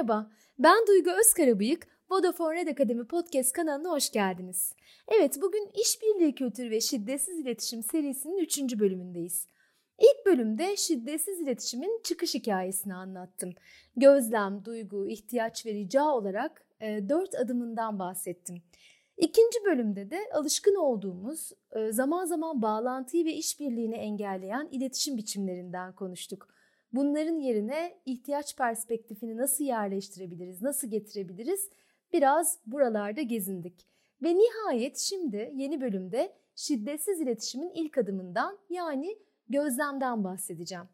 Merhaba, ben Duygu Özkarabıyık, Vodafone Red Akademi Podcast kanalına hoş geldiniz. Evet, bugün işbirliği kültürü ve şiddetsiz iletişim serisinin 3. bölümündeyiz. İlk bölümde şiddetsiz iletişimin çıkış hikayesini anlattım. Gözlem, duygu, ihtiyaç ve rica olarak e, 4 adımından bahsettim. İkinci bölümde de alışkın olduğumuz, e, zaman zaman bağlantıyı ve işbirliğini engelleyen iletişim biçimlerinden konuştuk. Bunların yerine ihtiyaç perspektifini nasıl yerleştirebiliriz, nasıl getirebiliriz biraz buralarda gezindik. Ve nihayet şimdi yeni bölümde şiddetsiz iletişimin ilk adımından yani gözlemden bahsedeceğim.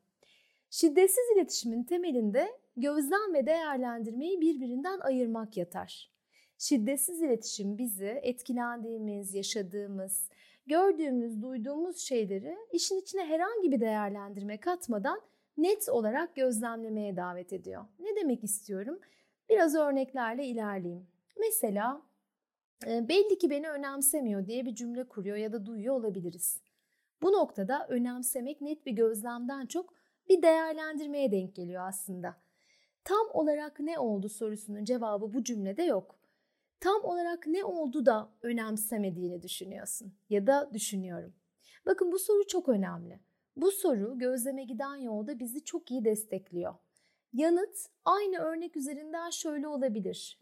Şiddetsiz iletişimin temelinde gözlem ve değerlendirmeyi birbirinden ayırmak yatar. Şiddetsiz iletişim bizi etkilendiğimiz, yaşadığımız, gördüğümüz, duyduğumuz şeyleri işin içine herhangi bir değerlendirme katmadan net olarak gözlemlemeye davet ediyor. Ne demek istiyorum? Biraz örneklerle ilerleyeyim. Mesela e, belli ki beni önemsemiyor diye bir cümle kuruyor ya da duyuyor olabiliriz. Bu noktada önemsemek net bir gözlemden çok bir değerlendirmeye denk geliyor aslında. Tam olarak ne oldu sorusunun cevabı bu cümlede yok. Tam olarak ne oldu da önemsemediğini düşünüyorsun ya da düşünüyorum. Bakın bu soru çok önemli. Bu soru gözleme giden yolda bizi çok iyi destekliyor. Yanıt aynı örnek üzerinden şöyle olabilir.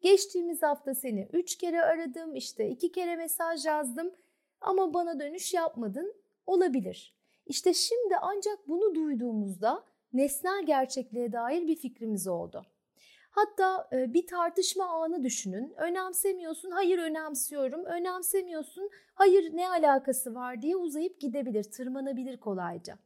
Geçtiğimiz hafta seni 3 kere aradım, işte 2 kere mesaj yazdım ama bana dönüş yapmadın olabilir. İşte şimdi ancak bunu duyduğumuzda nesnel gerçekliğe dair bir fikrimiz oldu. Hatta bir tartışma anı düşünün. Önemsemiyorsun, hayır önemsiyorum. Önemsemiyorsun, hayır ne alakası var diye uzayıp gidebilir, tırmanabilir kolayca.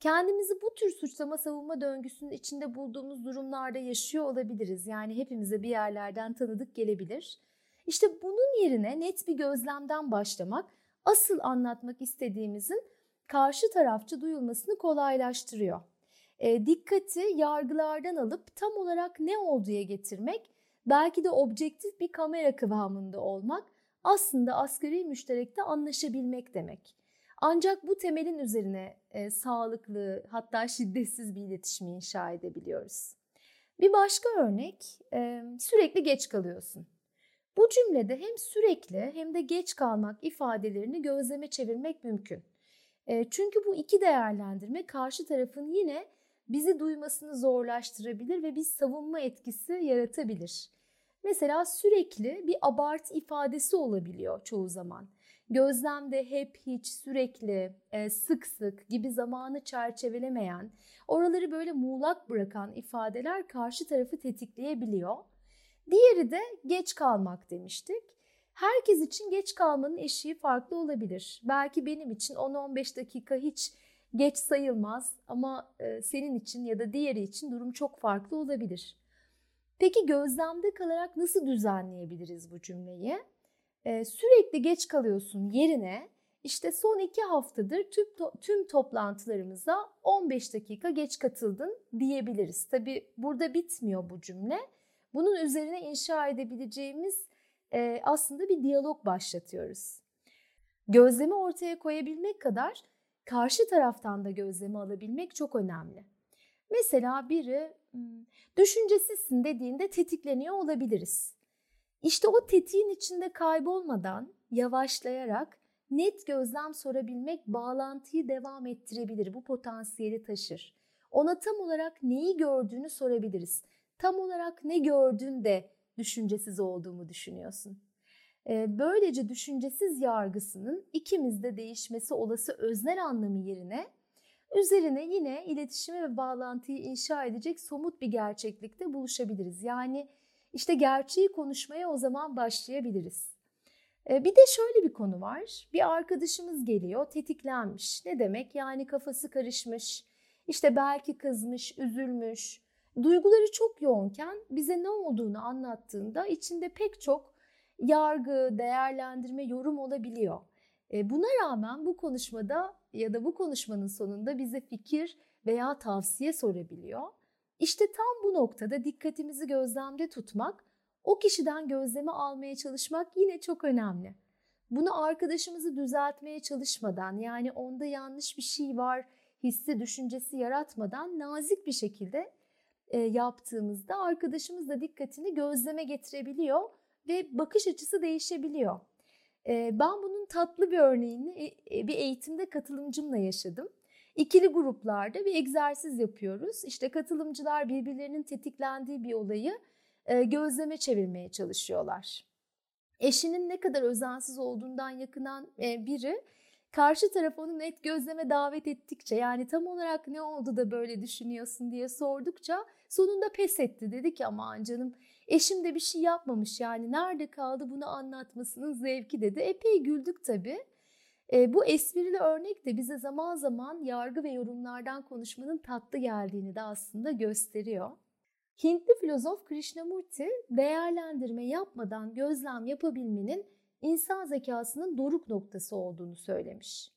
Kendimizi bu tür suçlama savunma döngüsünün içinde bulduğumuz durumlarda yaşıyor olabiliriz. Yani hepimize bir yerlerden tanıdık gelebilir. İşte bunun yerine net bir gözlemden başlamak asıl anlatmak istediğimizin karşı tarafçı duyulmasını kolaylaştırıyor e, dikkati yargılardan alıp tam olarak ne olduğuya getirmek, belki de objektif bir kamera kıvamında olmak aslında asgari müşterekte anlaşabilmek demek. Ancak bu temelin üzerine e, sağlıklı hatta şiddetsiz bir iletişimi inşa edebiliyoruz. Bir başka örnek e, sürekli geç kalıyorsun. Bu cümlede hem sürekli hem de geç kalmak ifadelerini gözleme çevirmek mümkün. E, çünkü bu iki değerlendirme karşı tarafın yine bizi duymasını zorlaştırabilir ve bir savunma etkisi yaratabilir. Mesela sürekli bir abartı ifadesi olabiliyor çoğu zaman. Gözlemde hep, hiç, sürekli, e, sık sık gibi zamanı çerçevelemeyen, oraları böyle muğlak bırakan ifadeler karşı tarafı tetikleyebiliyor. Diğeri de geç kalmak demiştik. Herkes için geç kalmanın eşiği farklı olabilir. Belki benim için 10-15 dakika hiç geç sayılmaz ama e, senin için ya da diğeri için durum çok farklı olabilir. Peki gözlemde kalarak nasıl düzenleyebiliriz bu cümleyi? E, sürekli geç kalıyorsun yerine işte son iki haftadır tüm, to- tüm toplantılarımıza 15 dakika geç katıldın diyebiliriz. Tabi burada bitmiyor bu cümle. Bunun üzerine inşa edebileceğimiz e, aslında bir diyalog başlatıyoruz. Gözlemi ortaya koyabilmek kadar karşı taraftan da gözlemi alabilmek çok önemli. Mesela biri hmm, düşüncesizsin dediğinde tetikleniyor olabiliriz. İşte o tetiğin içinde kaybolmadan yavaşlayarak net gözlem sorabilmek bağlantıyı devam ettirebilir. Bu potansiyeli taşır. Ona tam olarak neyi gördüğünü sorabiliriz. Tam olarak ne gördün de düşüncesiz olduğumu düşünüyorsun. Böylece düşüncesiz yargısının ikimizde değişmesi olası öznel anlamı yerine üzerine yine iletişimi ve bağlantıyı inşa edecek somut bir gerçeklikte buluşabiliriz. Yani işte gerçeği konuşmaya o zaman başlayabiliriz. Bir de şöyle bir konu var. Bir arkadaşımız geliyor, tetiklenmiş. Ne demek? Yani kafası karışmış, işte belki kızmış, üzülmüş. Duyguları çok yoğunken bize ne olduğunu anlattığında içinde pek çok yargı, değerlendirme, yorum olabiliyor. E, buna rağmen bu konuşmada ya da bu konuşmanın sonunda bize fikir veya tavsiye sorabiliyor. İşte tam bu noktada dikkatimizi gözlemde tutmak, o kişiden gözleme almaya çalışmak yine çok önemli. Bunu arkadaşımızı düzeltmeye çalışmadan yani onda yanlış bir şey var hissi düşüncesi yaratmadan nazik bir şekilde e, yaptığımızda arkadaşımız da dikkatini gözleme getirebiliyor ve bakış açısı değişebiliyor. E, ben bunun tatlı bir örneğini e, bir eğitimde katılımcımla yaşadım. İkili gruplarda bir egzersiz yapıyoruz. İşte katılımcılar birbirlerinin tetiklendiği bir olayı gözleme çevirmeye çalışıyorlar. Eşinin ne kadar özensiz olduğundan yakınan biri karşı taraf onu net gözleme davet ettikçe yani tam olarak ne oldu da böyle düşünüyorsun diye sordukça sonunda pes etti. Dedi ki aman canım eşim de bir şey yapmamış yani nerede kaldı bunu anlatmasının zevki dedi. Epey güldük tabii. E, bu esprili örnek de bize zaman zaman yargı ve yorumlardan konuşmanın tatlı geldiğini de aslında gösteriyor. Hintli filozof Krishnamurti değerlendirme yapmadan gözlem yapabilmenin insan zekasının doruk noktası olduğunu söylemiş.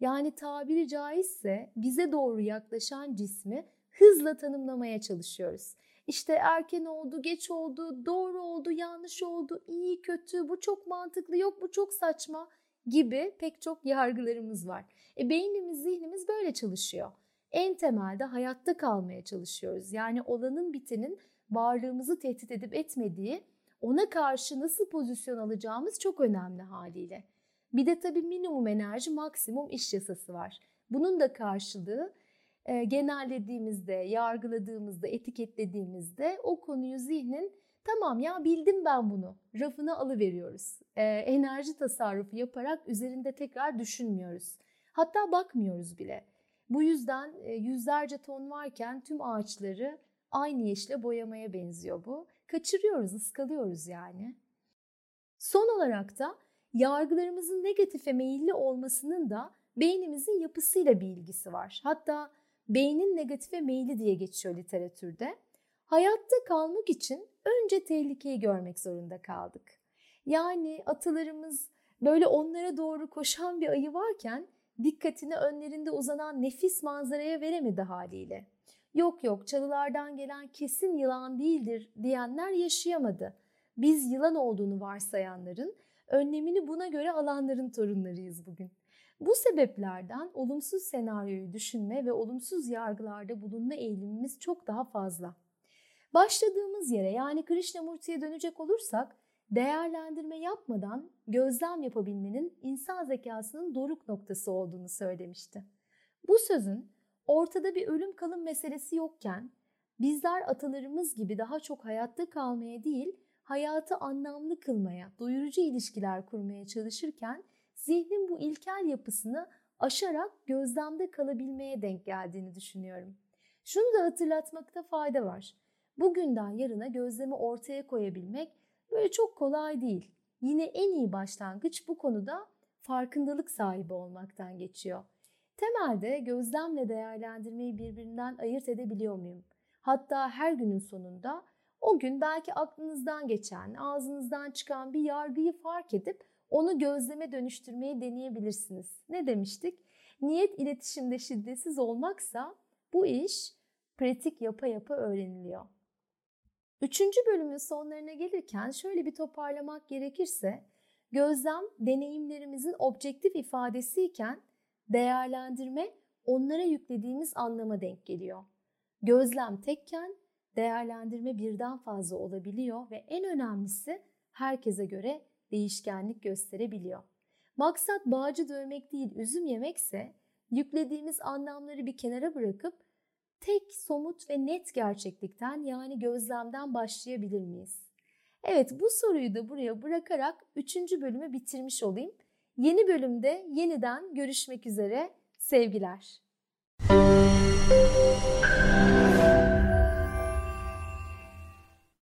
Yani tabiri caizse bize doğru yaklaşan cismi hızla tanımlamaya çalışıyoruz. İşte erken oldu, geç oldu, doğru oldu, yanlış oldu, iyi, kötü, bu çok mantıklı, yok bu çok saçma gibi pek çok yargılarımız var. E beynimiz, zihnimiz böyle çalışıyor. En temelde hayatta kalmaya çalışıyoruz. Yani olanın bitenin varlığımızı tehdit edip etmediği ona karşı nasıl pozisyon alacağımız çok önemli haliyle. Bir de tabii minimum enerji maksimum iş yasası var. Bunun da karşılığı e, genellediğimizde, yargıladığımızda, etiketlediğimizde o konuyu zihnin tamam ya bildim ben bunu rafına alıveriyoruz. E, enerji tasarrufu yaparak üzerinde tekrar düşünmüyoruz. Hatta bakmıyoruz bile. Bu yüzden e, yüzlerce ton varken tüm ağaçları aynı yeşile boyamaya benziyor bu kaçırıyoruz, ıskalıyoruz yani. Son olarak da yargılarımızın negatife meyilli olmasının da beynimizin yapısıyla bir ilgisi var. Hatta beynin negatife meyli diye geçiyor literatürde. Hayatta kalmak için önce tehlikeyi görmek zorunda kaldık. Yani atalarımız böyle onlara doğru koşan bir ayı varken dikkatini önlerinde uzanan nefis manzaraya veremedi haliyle yok yok çalılardan gelen kesin yılan değildir diyenler yaşayamadı. Biz yılan olduğunu varsayanların, önlemini buna göre alanların torunlarıyız bugün. Bu sebeplerden olumsuz senaryoyu düşünme ve olumsuz yargılarda bulunma eğilimimiz çok daha fazla. Başladığımız yere yani Krishnamurti'ye dönecek olursak değerlendirme yapmadan gözlem yapabilmenin insan zekasının doruk noktası olduğunu söylemişti. Bu sözün ortada bir ölüm kalım meselesi yokken bizler atalarımız gibi daha çok hayatta kalmaya değil, hayatı anlamlı kılmaya, doyurucu ilişkiler kurmaya çalışırken zihnin bu ilkel yapısını aşarak gözlemde kalabilmeye denk geldiğini düşünüyorum. Şunu da hatırlatmakta fayda var. Bugünden yarına gözlemi ortaya koyabilmek böyle çok kolay değil. Yine en iyi başlangıç bu konuda farkındalık sahibi olmaktan geçiyor. Temelde gözlemle değerlendirmeyi birbirinden ayırt edebiliyor muyum? Hatta her günün sonunda o gün belki aklınızdan geçen, ağzınızdan çıkan bir yargıyı fark edip onu gözleme dönüştürmeyi deneyebilirsiniz. Ne demiştik? Niyet iletişimde şiddetsiz olmaksa bu iş pratik yapa yapa öğreniliyor. Üçüncü bölümün sonlarına gelirken şöyle bir toparlamak gerekirse, gözlem deneyimlerimizin objektif ifadesiyken değerlendirme onlara yüklediğimiz anlama denk geliyor. Gözlem tekken değerlendirme birden fazla olabiliyor ve en önemlisi herkese göre değişkenlik gösterebiliyor. Maksat bağcı dövmek değil üzüm yemekse yüklediğimiz anlamları bir kenara bırakıp tek somut ve net gerçeklikten yani gözlemden başlayabilir miyiz? Evet bu soruyu da buraya bırakarak 3. bölümü bitirmiş olayım. Yeni bölümde yeniden görüşmek üzere. Sevgiler.